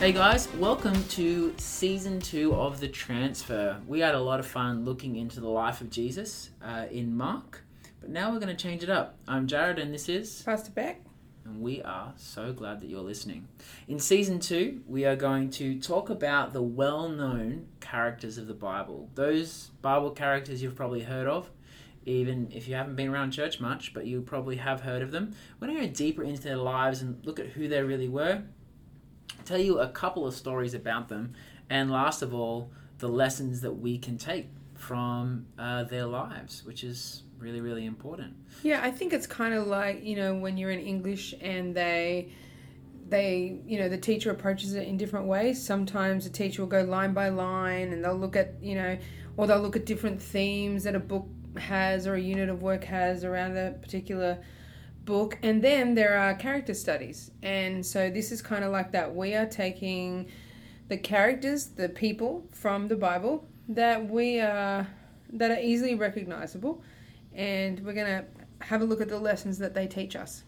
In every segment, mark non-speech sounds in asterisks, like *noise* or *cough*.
Hey guys, welcome to season two of The Transfer. We had a lot of fun looking into the life of Jesus uh, in Mark, but now we're going to change it up. I'm Jared, and this is. Pastor Beck. And we are so glad that you're listening. In season two, we are going to talk about the well known characters of the Bible. Those Bible characters you've probably heard of, even if you haven't been around church much, but you probably have heard of them. We're going to go deeper into their lives and look at who they really were, tell you a couple of stories about them, and last of all, the lessons that we can take from uh, their lives, which is really, really important. Yeah, I think it's kind of like, you know, when you're in English and they they you know the teacher approaches it in different ways sometimes the teacher will go line by line and they'll look at you know or they'll look at different themes that a book has or a unit of work has around a particular book and then there are character studies and so this is kind of like that we are taking the characters the people from the bible that we are that are easily recognizable and we're going to have a look at the lessons that they teach us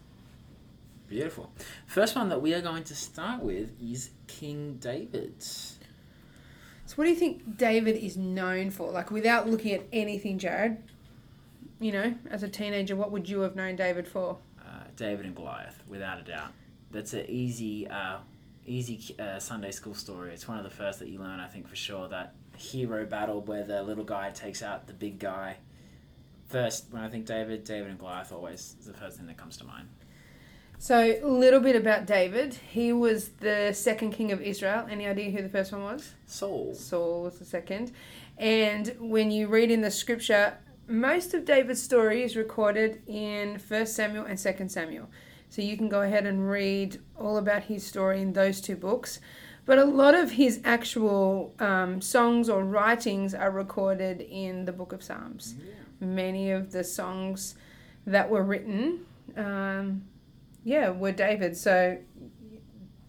Beautiful. First one that we are going to start with is King David. so what do you think david is known for like without looking at anything jared you know as a teenager what would you have known david for David and Goliath, without a doubt. That's an easy, uh, easy uh, Sunday school story. It's one of the first that you learn, I think, for sure. That hero battle where the little guy takes out the big guy. First, when I think David, David and Goliath always is the first thing that comes to mind. So, a little bit about David. He was the second king of Israel. Any idea who the first one was? Saul. Saul was the second. And when you read in the scripture, most of David's story is recorded in 1 Samuel and 2 Samuel. So, you can go ahead and read all about his story in those two books. But a lot of his actual um, songs or writings are recorded in the book of Psalms. Many of the songs that were written. Um, yeah, were David. So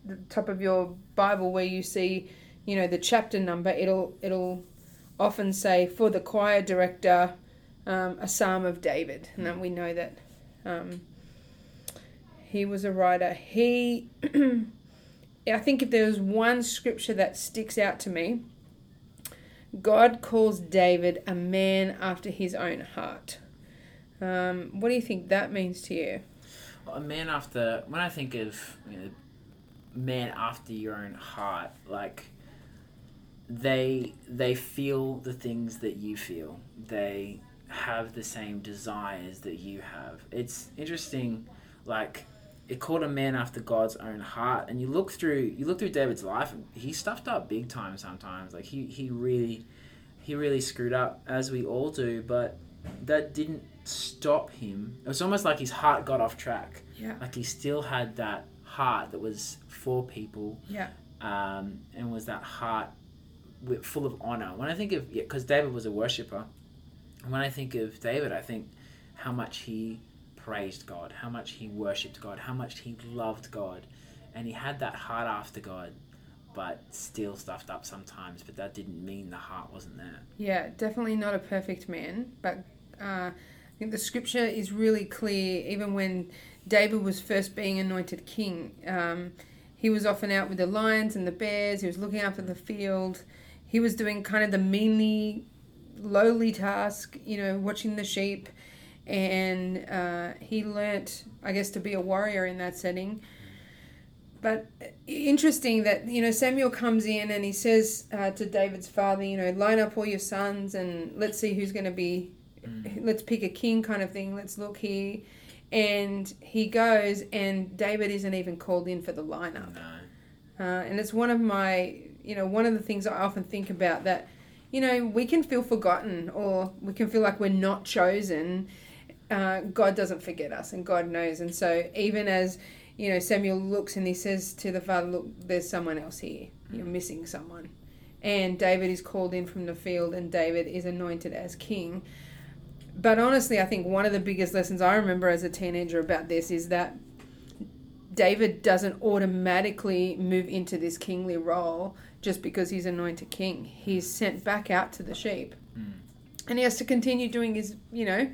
the top of your Bible where you see, you know, the chapter number, it'll it'll often say for the choir director, um, a psalm of David, and then we know that um, he was a writer. He, *clears throat* I think, if there was one scripture that sticks out to me, God calls David a man after his own heart. Um, what do you think that means to you? a man after when I think of you know, man after your own heart, like they they feel the things that you feel. They have the same desires that you have. It's interesting, like it called a man after God's own heart. And you look through you look through David's life, and he stuffed up big time sometimes. Like he he really he really screwed up, as we all do. But that didn't stop him. It was almost like his heart got off track. Yeah. Like he still had that heart that was for people, Yeah. um, and was that heart full of honor. When I think of, yeah because David was a worshiper, when I think of David, I think how much he praised God, how much he worshipped God, how much he loved God, and he had that heart after God, but still stuffed up sometimes. But that didn't mean the heart wasn't there. Yeah, definitely not a perfect man, but uh, I think the scripture is really clear. Even when David was first being anointed king, um, he was often out with the lions and the bears. He was looking after the field. He was doing kind of the meanly, lowly task, you know, watching the sheep. And uh, he learnt, I guess, to be a warrior in that setting. But interesting that you know Samuel comes in and he says uh, to David's father, you know, line up all your sons and let's see who's going to be, let's pick a king kind of thing. Let's look here, and he goes and David isn't even called in for the lineup. No. Uh, and it's one of my, you know, one of the things I often think about that, you know, we can feel forgotten or we can feel like we're not chosen. Uh, God doesn't forget us and God knows. And so even as, you know, Samuel looks and he says to the father, look, there's someone else here. You're missing someone. And David is called in from the field and David is anointed as king. But honestly, I think one of the biggest lessons I remember as a teenager about this is that David doesn't automatically move into this kingly role just because he's anointed king. He's mm. sent back out to the sheep. Mm. And he has to continue doing his, you know,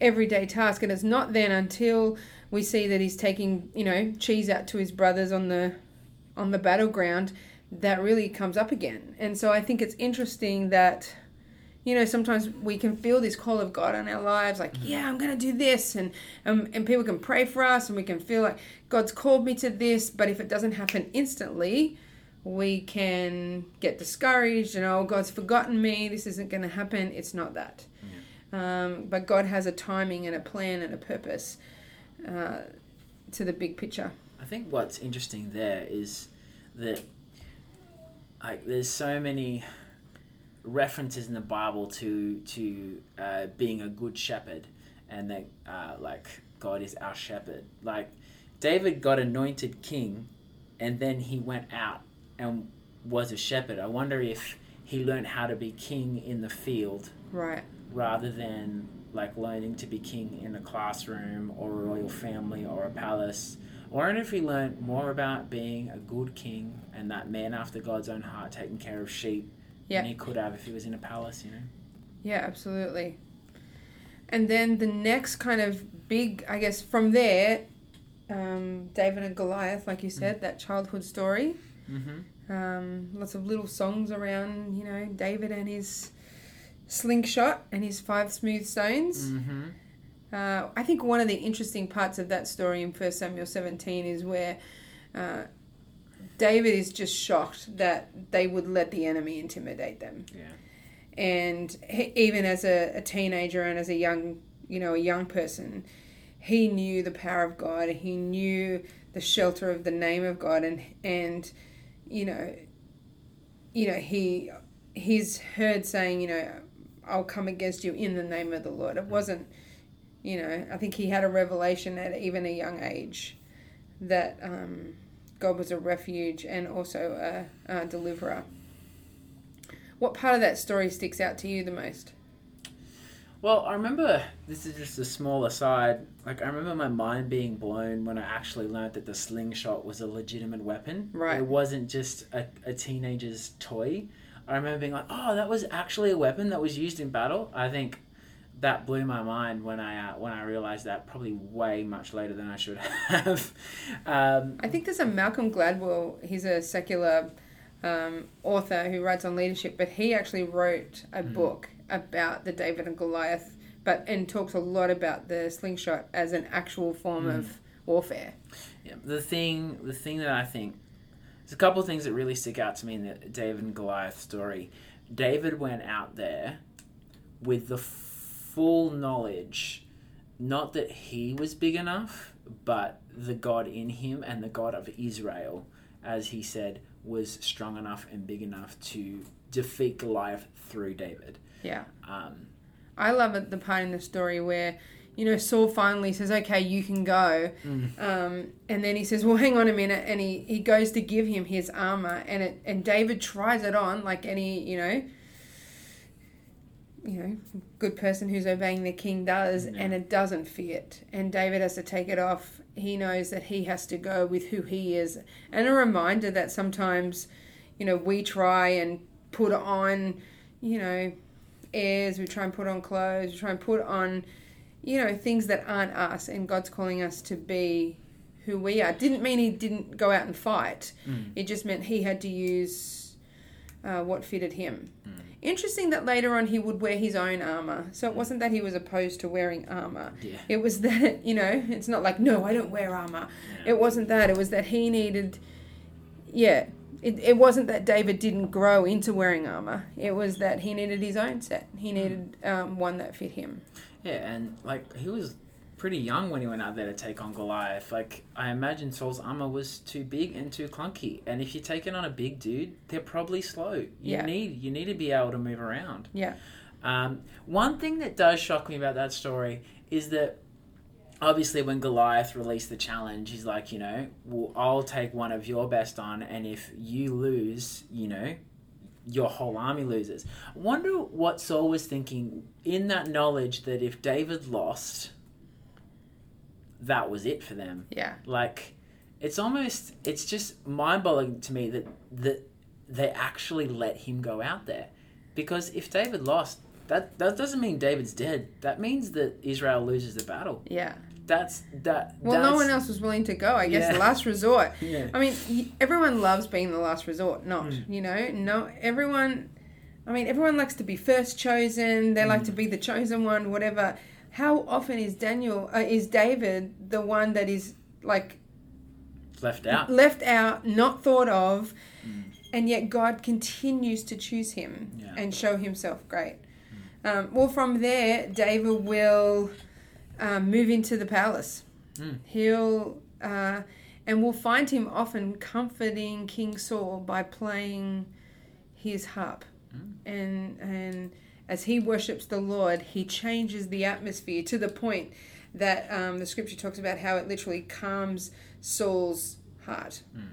everyday task. And it's not then until we see that he's taking, you know, cheese out to his brothers on the on the battleground, that really comes up again. And so I think it's interesting that, you know, sometimes we can feel this call of God on our lives, like, mm. yeah, I'm going to do this. And, and, and people can pray for us and we can feel like God's called me to this. But if it doesn't happen instantly, we can get discouraged and, oh, God's forgotten me. This isn't going to happen. It's not that. Um, but God has a timing and a plan and a purpose uh, to the big picture. I think what's interesting there is that like there's so many references in the Bible to to uh, being a good shepherd, and that uh, like God is our shepherd. Like David got anointed king, and then he went out and was a shepherd. I wonder if he learned how to be king in the field Right. rather than like learning to be king in a classroom or a royal family or a palace. Or wonder if he learned more about being a good king and that man after God's own heart, taking care of sheep, Yeah. than he could have if he was in a palace, you know. Yeah, absolutely. And then the next kind of big, I guess, from there, um, David and Goliath, like you said, that childhood story. Mm-hmm. Um, lots of little songs around, you know, David and his slingshot and his five smooth stones. Mm-hmm. Uh, I think one of the interesting parts of that story in 1 Samuel 17 is where uh, David is just shocked that they would let the enemy intimidate them. Yeah. And he, even as a, a teenager and as a young, you know, a young person, he knew the power of God. He knew the shelter of the name of God, and and you know, you know he he's heard saying, you know, I'll come against you in the name of the Lord. It wasn't, you know, I think he had a revelation at even a young age that um, God was a refuge and also a, a deliverer. What part of that story sticks out to you the most? Well, I remember this is just a small aside. Like I remember my mind being blown when I actually learned that the slingshot was a legitimate weapon. Right. It wasn't just a, a teenager's toy. I remember being like, "Oh, that was actually a weapon that was used in battle." I think that blew my mind when I uh, when I realized that. Probably way much later than I should have. *laughs* um, I think there's a Malcolm Gladwell. He's a secular um, author who writes on leadership, but he actually wrote a Mhm. book about the David and Goliath, but and talks a lot about the slingshot as an actual form Mm. of warfare. Yeah, the thing, the thing that I think, there's a couple of things that really stick out to me in the David and Goliath story. David went out there with the full knowledge, not that he was big enough, but the God in him and the God of Israel, as he said, was strong enough and big enough to defeat Goliath through David. Yeah. Um, I love it, the part in the story where, you know, Saul finally says, okay, you can go. Mm. Um, and then he says, well, hang on a minute. And he, he goes to give him his armor. And, it, and David tries it on like any, you know, you know, good person who's obeying the king does. Yeah. And it doesn't fit. And David has to take it off. He knows that he has to go with who he is. And a reminder that sometimes, you know, we try and put on, you know, airs, we try and put on clothes, we try and put on, you know, things that aren't us, and God's calling us to be who we are. Didn't mean he didn't go out and fight, Mm. it just meant he had to use uh, what fitted him. Mm. Interesting that later on he would wear his own armor. So it wasn't that he was opposed to wearing armor. yeah. It was that, you know, it's not like, no, I don't wear armor. yeah. It wasn't that. It was that he needed, yeah. It, it wasn't that David didn't grow into wearing armor. It was that he needed his own set. He needed um, one that fit him. Yeah, and like he was pretty young when he went out there to take on Goliath. Like I imagine Saul's armor was too big and too clunky. And if you're taking on a big dude, they're probably slow. You Yeah. need you need to be able to move around. Yeah. Um, one thing that does shock me about that story is that obviously when Goliath released the challenge, he's like, you know, well, I'll take one of your best on, and if you lose, you know, your whole army loses. I wonder what Saul was thinking in that knowledge that if David lost, that was it for them. Yeah. Like, it's almost, it's just mind boggling to me that that they actually let him go out there, because if David lost, that that doesn't mean David's dead. That means that Israel loses the battle. Yeah. That's that. Well, that's, no one else was willing to go. I guess Yeah. last resort. *laughs* Yeah. I mean, everyone loves being the last resort. Not Mm. you know, no everyone. I mean, everyone likes to be first chosen. They like Mm. to be the chosen one. Whatever. How often is Daniel? Uh, is David the one that is like left out. left out, not thought of, Mm. and yet God continues to choose him Yeah. and show himself great. Um, well, from there, David will um, move into the palace. Mm. He'll uh, and we'll find him often comforting King Saul by playing his harp, Mm. and and as he worships the Lord, he changes the atmosphere to the point that um, the scripture talks about how it literally calms Saul's heart Mm.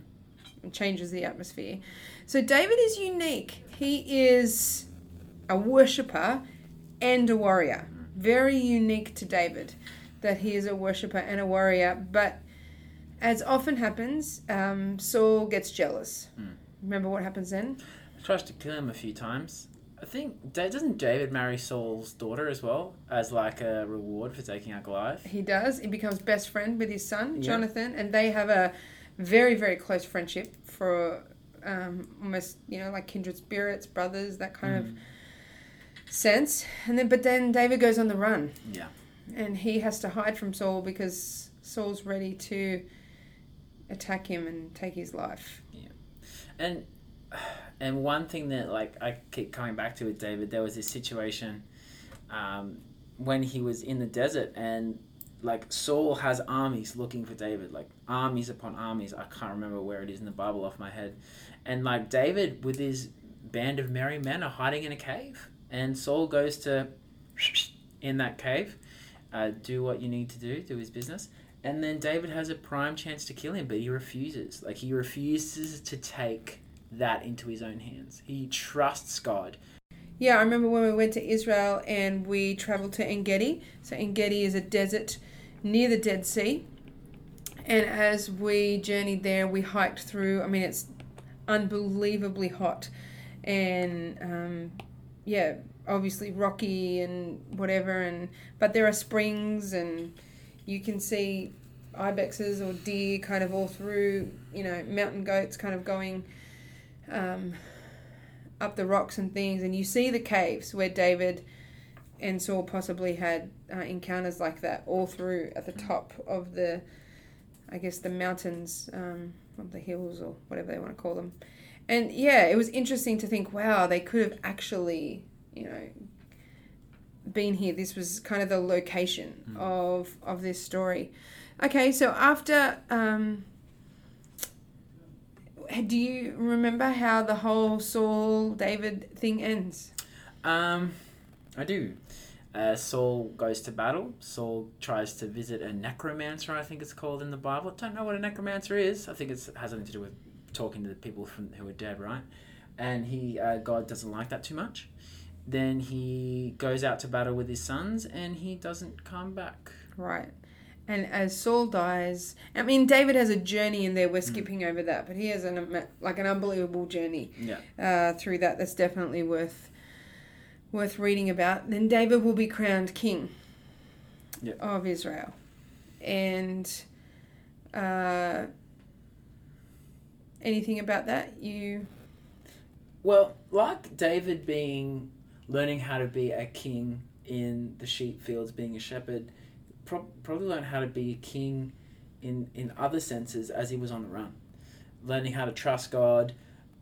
and changes the atmosphere. So David is unique. He is a worshipper and a warrior. Very unique to David that he is a worshipper and a warrior. But as often happens, um, Saul gets jealous. Mm. Remember what happens then? Tries to kill him a few times. I think doesn't David marry Saul's daughter as well as like a reward for taking out Goliath? He does. He becomes best friend with his son. Jonathan, and they have a very, very close friendship for um, almost, you know, like kindred spirits, brothers, that kind of Mm. Sense. And then, but then David goes on the run, Yeah. and he has to hide from Saul because Saul's ready to attack him and take his life. Yeah. And *sighs* and one thing that like I keep coming back to with David, there was this situation um, when he was in the desert and like Saul has armies looking for David, like armies upon armies. I can't remember where it is in the Bible off my head. And like David with his band of merry men are hiding in a cave. And Saul goes to in that cave, uh, do what you need to do, do his business. And then David has a prime chance to kill him, but he refuses. Like he refuses to take that into his own hands. He trusts God. Yeah, I remember when we went to Israel and we traveled to Engedi. So Engedi is a desert near the Dead Sea. And as we journeyed there, we hiked through. I mean, it's unbelievably hot, and um, yeah, obviously rocky and whatever. And but there are springs, and you can see ibexes or deer kind of all through. You know, mountain goats kind of going. Um, up the rocks and things, and you see the caves where David and Saul possibly had uh, encounters like that all through at the top of the, I guess, the mountains, um, of the hills or whatever they want to call them. And yeah, it was interesting to think, wow, they could have actually, you know, been here. This was kind of the location Mm. of of this story. Okay, so after um, do you remember how the whole Saul David thing ends? Um, I do. Uh, Saul goes to battle. Saul tries to visit a necromancer, I think it's called in the Bible. Don't know what a necromancer is. I think it's, it has something to do with talking to the people from who are dead, right? And he, uh, God doesn't like that too much. Then he goes out to battle with his sons, and he doesn't come back. Right. And as Saul dies, I mean, David has a journey in there. We're skipping over that, but he has an like an unbelievable journey Yeah. uh, through that. That's definitely worth worth reading about. Then David will be crowned king Yeah. of Israel, and uh, anything about that you Well, like David being learning how to be a king in the sheep fields, being a shepherd, pro- probably learned how to be a king in in other senses as he was on the run, learning how to trust God,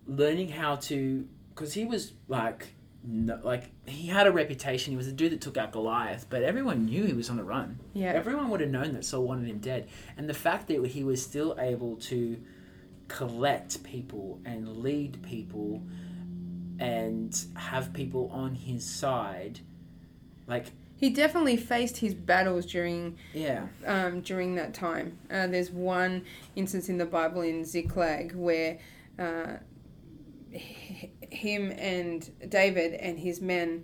learning how to because he was like. No, like he had a reputation. He was a dude that took out Goliath, but everyone knew he was on the run. yeah Everyone would have known that Saul wanted him dead, and the fact that he was still able to collect people and lead people and have people on his side, like he definitely faced his battles during yeah, um, during that time. Uh, there's one instance in the Bible in Ziklag where uh, h- him and David and his men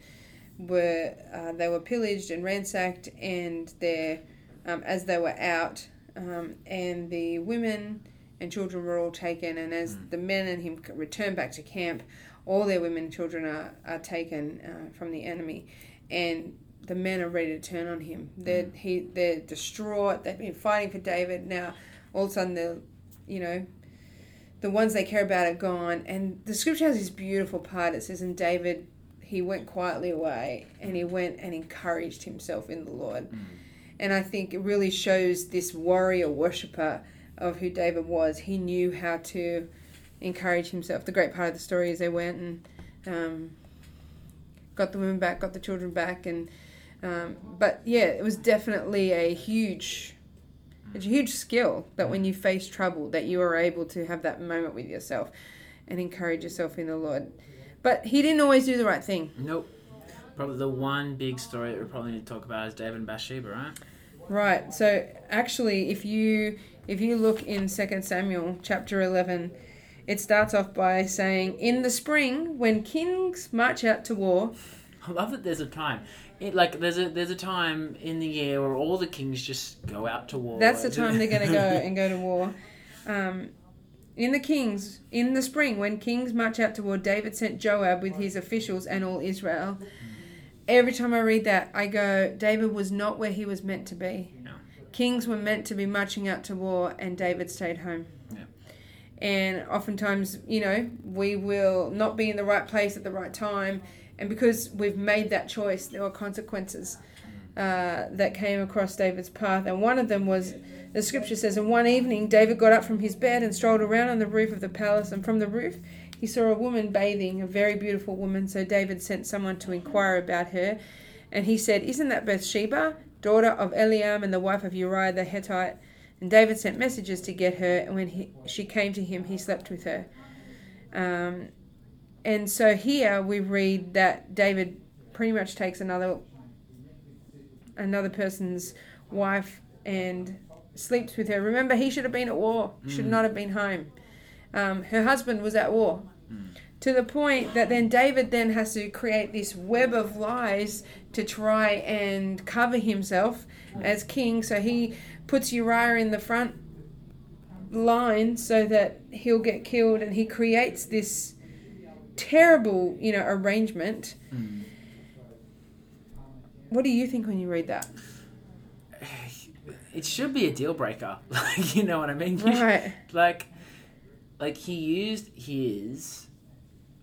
were uh, they were pillaged and ransacked, and they um, as they were out, um, and the women and children were all taken, and as Mm. the men and him return back to camp, all their women and children are, are taken uh, from the enemy, and the men are ready to turn on him. They're he they're distraught. They've been fighting for David. Now all of a sudden the you know the ones they care about are gone. And the scripture has this beautiful part. It says, "And David, he went quietly away, and he went and encouraged himself in the Lord." And I think it really shows this warrior worshiper of who David was. He knew how to encourage himself. The great part of the story is they went and um, got the women back, got the children back, and um, but yeah, it was definitely a huge, it's a huge skill that when you face trouble, that you are able to have that moment with yourself and encourage yourself in the Lord. But he didn't always do the right thing. Nope. Probably the one big story that we probably need to talk about is David and Bathsheba, right? Right. So actually, if you if you look in Second Samuel chapter eleven, it starts off by saying, "In the spring, when kings march out to war." I love that there's a time. It, like there's a there's a time in the year where all the kings just go out to war. That's the time they're going to go *laughs* and go to war. Um, in the kings, in the spring, when kings march out to war, David sent Joab with his officials and all Israel. Every time I read that, I go, David was not where he was meant to be. No. Kings were meant to be marching out to war, and David stayed home. Yeah. And oftentimes, you know, we will not be in the right place at the right time. And because we've made that choice, there were consequences uh, that came across David's path. And one of them was the scripture says, And one evening, David got up from his bed and strolled around on the roof of the palace. And from the roof, he saw a woman bathing, a very beautiful woman. So David sent someone to inquire about her. And he said, Isn't that Bathsheba, daughter of Eliam and the wife of Uriah the Hittite? And David sent messages to get her. And when he, she came to him, he slept with her. Um, and so here we read that David pretty much takes another another person's wife and sleeps with her. Remember, he should have been at war. Should not have been home. Um, her husband was at war. To the point that then David then has to create this web of lies to try and cover himself as king. So he puts Uriah in the front line so that he'll get killed, and he creates this terrible, you know, arrangement. Hmm. What do you think when you read that? It should be a deal breaker. *laughs* Like you know what I mean? *laughs* Right. like like he used his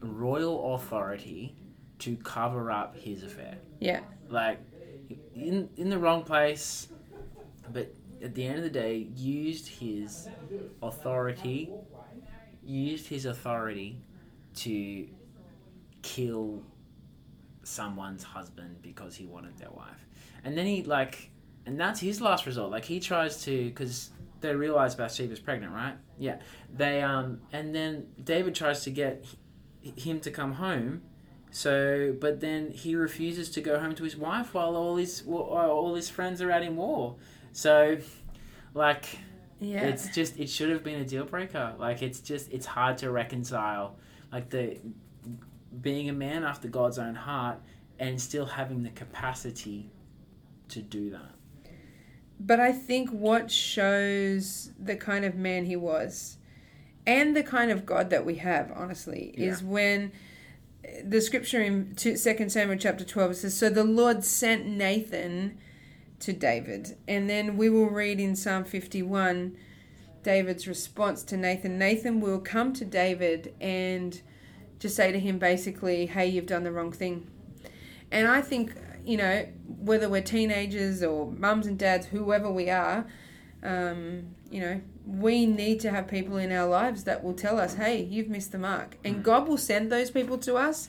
royal authority to cover up his affair. Yeah. Like in in the wrong place, but at the end of the day, used his authority, used his authority to kill someone's husband because he wanted their wife, and then he like, and that's his last resort. Like he tries to because they realize Bathsheba's pregnant, right? Yeah. They um and then David tries to get him to come home. So, but then he refuses to go home to his wife while all his while all his friends are out in war. So, like, Yeah. it's just it should have been a deal breaker. Like, it's just it's hard to reconcile. Like the being a man after God's own heart and still having the capacity to do that. But I think what shows the kind of man he was and the kind of God that we have, honestly, is when the scripture in 2 Samuel chapter 12 says, So the Lord sent Nathan to David. And then we will read in Psalm 51 David's response to Nathan. Nathan will come to David and just say to him basically, Hey, you've done the wrong thing. And I think, you know, whether we're teenagers or mums and dads, whoever we are, um, you know, we need to have people in our lives that will tell us, hey, you've missed the mark. And God will send those people to us,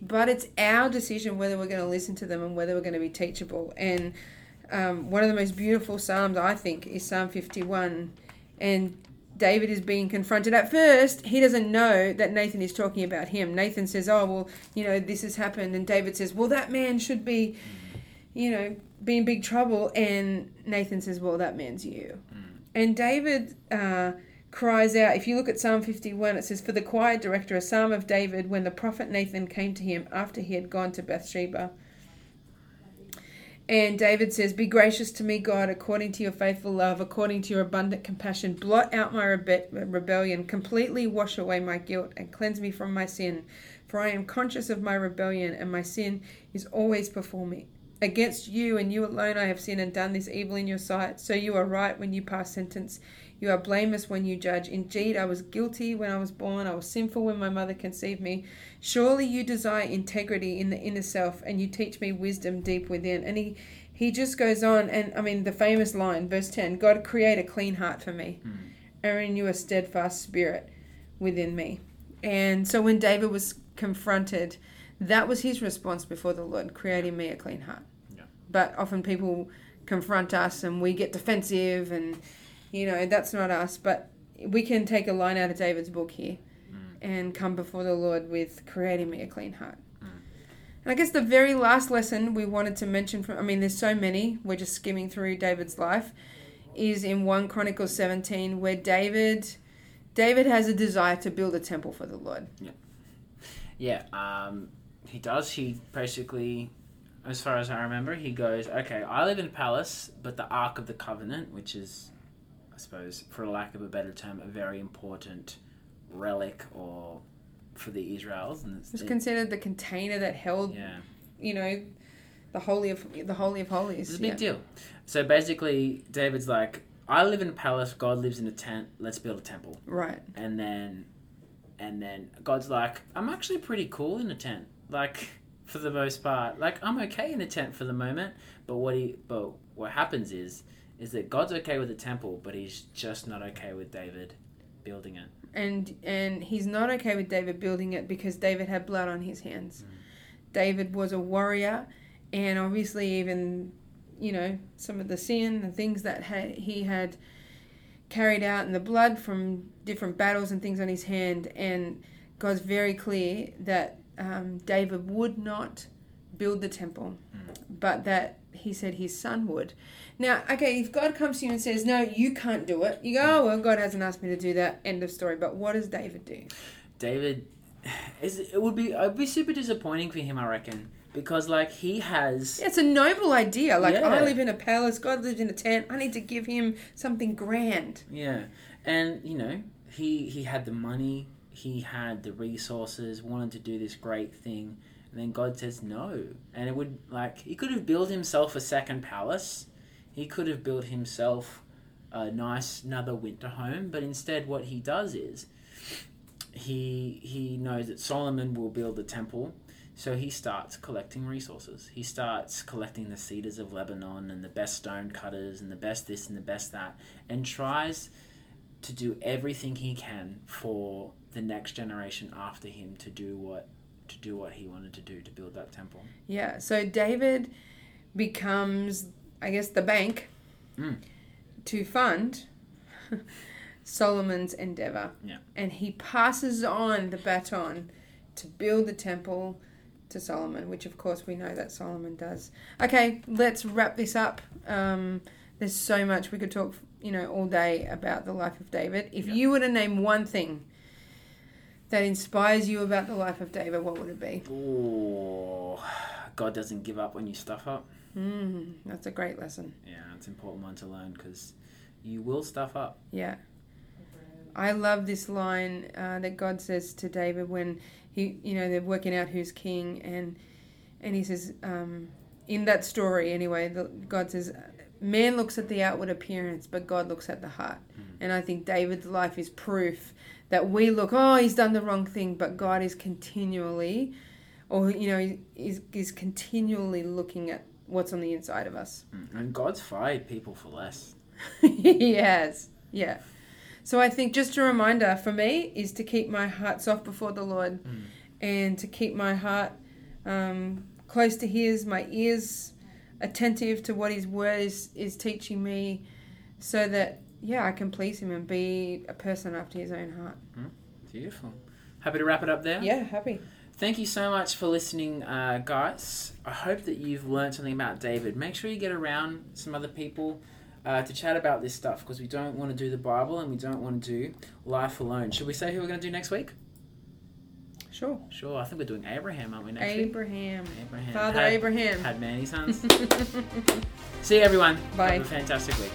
but it's our decision whether we're going to listen to them and whether we're going to be teachable. And um, one of the most beautiful Psalms, I think, is Psalm 51. And David is being confronted. At first, he doesn't know that Nathan is talking about him. Nathan says, Oh, well, you know, this has happened. And David says, Well, that man should be, you know, be in big trouble. And Nathan says, Well, that man's you. And David uh, cries out. If you look at Psalm 51, it says, For the choir director, a psalm of David, when the prophet Nathan came to him after he had gone to Bathsheba. And David says, Be gracious to me, God, according to your faithful love, according to your abundant compassion. Blot out my rebe- rebellion, completely wash away my guilt, and cleanse me from my sin. For I am conscious of my rebellion, and my sin is always before me. Against you and you alone I have sinned and done this evil in your sight. So you are right when you pass sentence. You are blameless when you judge. Indeed, I was guilty when I was born. I was sinful when my mother conceived me. Surely you desire integrity in the inner self, and you teach me wisdom deep within. And he, he just goes on, and I mean, the famous line, verse 10 God, create a clean heart for me, Mm. and renew a steadfast spirit within me. And so when David was confronted, that was his response before the Lord, creating me a clean heart. But often people confront us and we get defensive and you know, that's not us, but we can take a line out of David's book here Mm. and come before the Lord with creating me a clean heart. Mm. And I guess the very last lesson we wanted to mention from I mean there's so many, we're just skimming through David's life, is in 1 Chronicles 17 where David David has a desire to build a temple for the Lord. yeah Yeah, um, he does. He basically, as far as I remember, he goes, okay, I live in a palace, but the Ark of the Covenant, which is, I suppose, for lack of a better term, a very important relic or for the Israels. And it's, It's it- considered the container that held, yeah, you know, the holy of the holy of holies. it's a big yeah. deal. So basically, David's like, I live in a palace, God lives in a tent, let's build a temple. Right. and then and then God's like, I'm actually pretty cool in a tent. Like for the most part. Like I'm okay in the tent for the moment. But what he but what happens is is that God's okay with the temple, but he's just not okay with David building it. and and he's not okay with David building it because David had blood on his hands. Mm. David was a warrior, and obviously even you know some of the sin and things that ha- he had carried out in the blood from different battles and things on his hand, and God's very clear that um, David would not build the temple, Mm. but that he said his son would. Now, okay, if God comes to you and says, "No, you can't do it," you go, "Oh well, God hasn't asked me to do that." End of story. But what does David do? David *sighs* is it would be it'd be super disappointing for him, I reckon. Because like he has yeah, It's a noble idea. Like Yeah. I live in a palace, God lives in a tent. I need to give him something grand. Yeah, and you know he he had the money, he had the resources, wanted to do this great thing, and then God says no, and it would like he could have built himself a second palace, he could have built himself a nice another winter home, but instead what he does is he he knows that Solomon will build the temple. So he starts collecting resources. He starts collecting the cedars of Lebanon and the best stone cutters and the best this and the best that, and tries to do everything he can for the next generation after him to do what to do what he wanted to do to build that temple. Yeah. So David becomes, I guess, the bank Mm. to fund Solomon's endeavor. Yeah. And he passes on the baton to build the temple to Solomon, which of course we know that Solomon does. Okay, let's wrap this up. Um, there's so much we could talk, you know, all day about the life of David. If Yeah. you were to name one thing that inspires you about the life of David, what would it be? Oh, God doesn't give up when you stuff up. Mm, that's a great lesson. Yeah, it's an important one to learn because you will stuff up. Yeah. I love this line uh, that God says to David when he, you know, they're working out who's king, and and he says, um, in that story anyway, the, God says, man looks at the outward appearance, but God looks at the heart. Mhm. And I think David's life is proof that we look, oh, he's done the wrong thing, but God is continually, or you know, is is continually looking at what's on the inside of us. Mm. And God's fired people for less. *laughs* he has. Yeah. So I think just a reminder for me is to keep my heart soft before the Lord Mm. and to keep my heart um, close to His, my ears attentive to what His word is, is teaching me so that, yeah, I can please Him and be a person after His own heart. Beautiful. Happy to wrap it up there. Yeah, happy. Thank you so much for listening, uh, guys. I hope that you've learned something about David. Make sure you get around some other people uh, to chat about this stuff because we don't want to do the Bible and we don't want to do life alone. Should we say who we're going to do next week? Sure. Sure, I think we're doing Abraham, aren't we, next week? Abraham. Abraham. Father had, Abraham. Had many sons. *laughs* See you, everyone. Bye. Have a fantastic week.